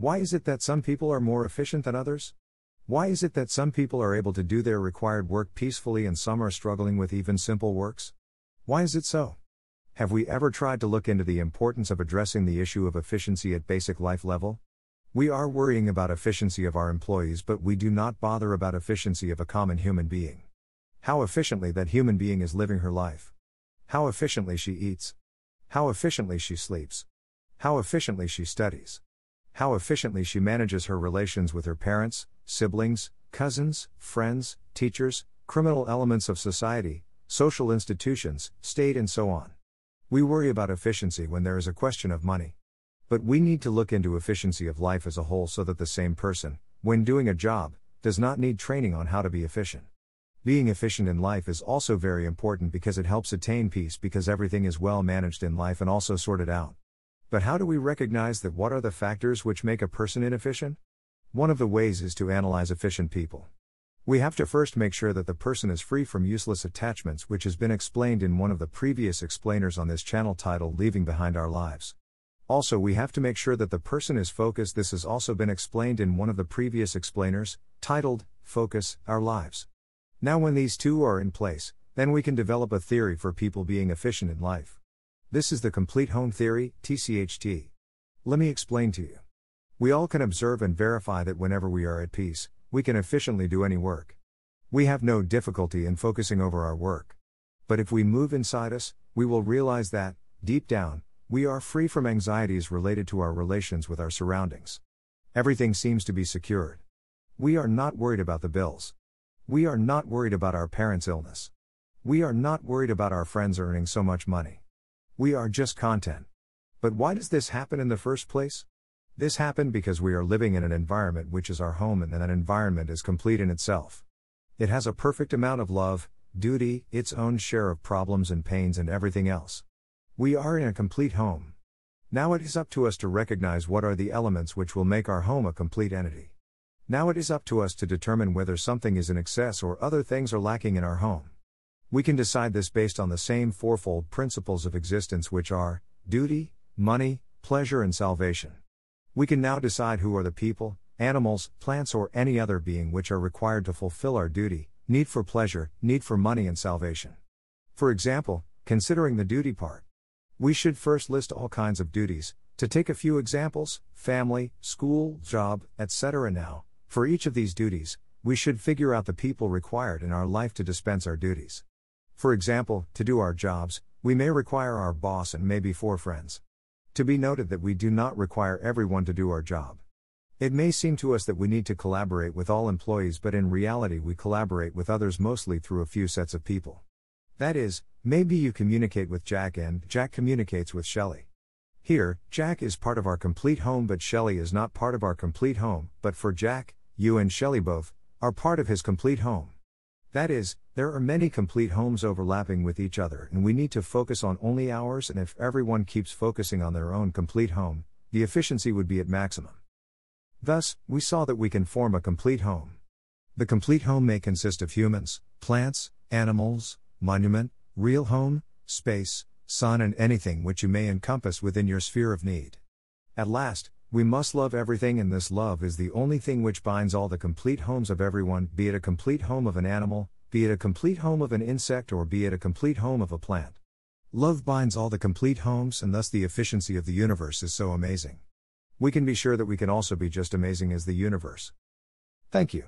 Why is it that some people are more efficient than others? Why is it that some people are able to do their required work peacefully and some are struggling with even simple works? Why is it so? Have we ever tried to look into the importance of addressing the issue of efficiency at basic life level? We are worrying about efficiency of our employees, but we do not bother about efficiency of a common human being. How efficiently that human being is living her life. How efficiently she eats. How efficiently she sleeps. How efficiently she studies. How efficiently she manages her relations with her parents, siblings, cousins, friends, teachers, criminal elements of society, social institutions, state, and so on. We worry about efficiency when there is a question of money. But we need to look into efficiency of life as a whole so that the same person, when doing a job, does not need training on how to be efficient. Being efficient in life is also very important because it helps attain peace because everything is well managed in life and also sorted out. But how do we recognize that what are the factors which make a person inefficient? One of the ways is to analyze efficient people. We have to first make sure that the person is free from useless attachments, which has been explained in one of the previous explainers on this channel titled Leaving Behind Our Lives. Also, we have to make sure that the person is focused. This has also been explained in one of the previous explainers, titled Focus Our Lives. Now, when these two are in place, then we can develop a theory for people being efficient in life. This is the complete home theory, TCHT. Let me explain to you. We all can observe and verify that whenever we are at peace, we can efficiently do any work. We have no difficulty in focusing over our work. But if we move inside us, we will realize that, deep down, we are free from anxieties related to our relations with our surroundings. Everything seems to be secured. We are not worried about the bills. We are not worried about our parents' illness. We are not worried about our friends earning so much money. We are just content. But why does this happen in the first place? This happened because we are living in an environment which is our home and that environment is complete in itself. It has a perfect amount of love, duty, its own share of problems and pains, and everything else. We are in a complete home. Now it is up to us to recognize what are the elements which will make our home a complete entity. Now it is up to us to determine whether something is in excess or other things are lacking in our home. We can decide this based on the same fourfold principles of existence, which are duty, money, pleasure, and salvation. We can now decide who are the people, animals, plants, or any other being which are required to fulfill our duty, need for pleasure, need for money, and salvation. For example, considering the duty part. We should first list all kinds of duties, to take a few examples family, school, job, etc. Now, for each of these duties, we should figure out the people required in our life to dispense our duties. For example, to do our jobs, we may require our boss and maybe four friends. To be noted that we do not require everyone to do our job. It may seem to us that we need to collaborate with all employees, but in reality, we collaborate with others mostly through a few sets of people. That is, maybe you communicate with Jack and Jack communicates with Shelley. Here, Jack is part of our complete home, but Shelley is not part of our complete home, but for Jack, you and Shelley both are part of his complete home. That is, there are many complete homes overlapping with each other, and we need to focus on only ours. And if everyone keeps focusing on their own complete home, the efficiency would be at maximum. Thus, we saw that we can form a complete home. The complete home may consist of humans, plants, animals, monument, real home, space, sun, and anything which you may encompass within your sphere of need. At last, we must love everything, and this love is the only thing which binds all the complete homes of everyone, be it a complete home of an animal, be it a complete home of an insect, or be it a complete home of a plant. Love binds all the complete homes, and thus the efficiency of the universe is so amazing. We can be sure that we can also be just amazing as the universe. Thank you.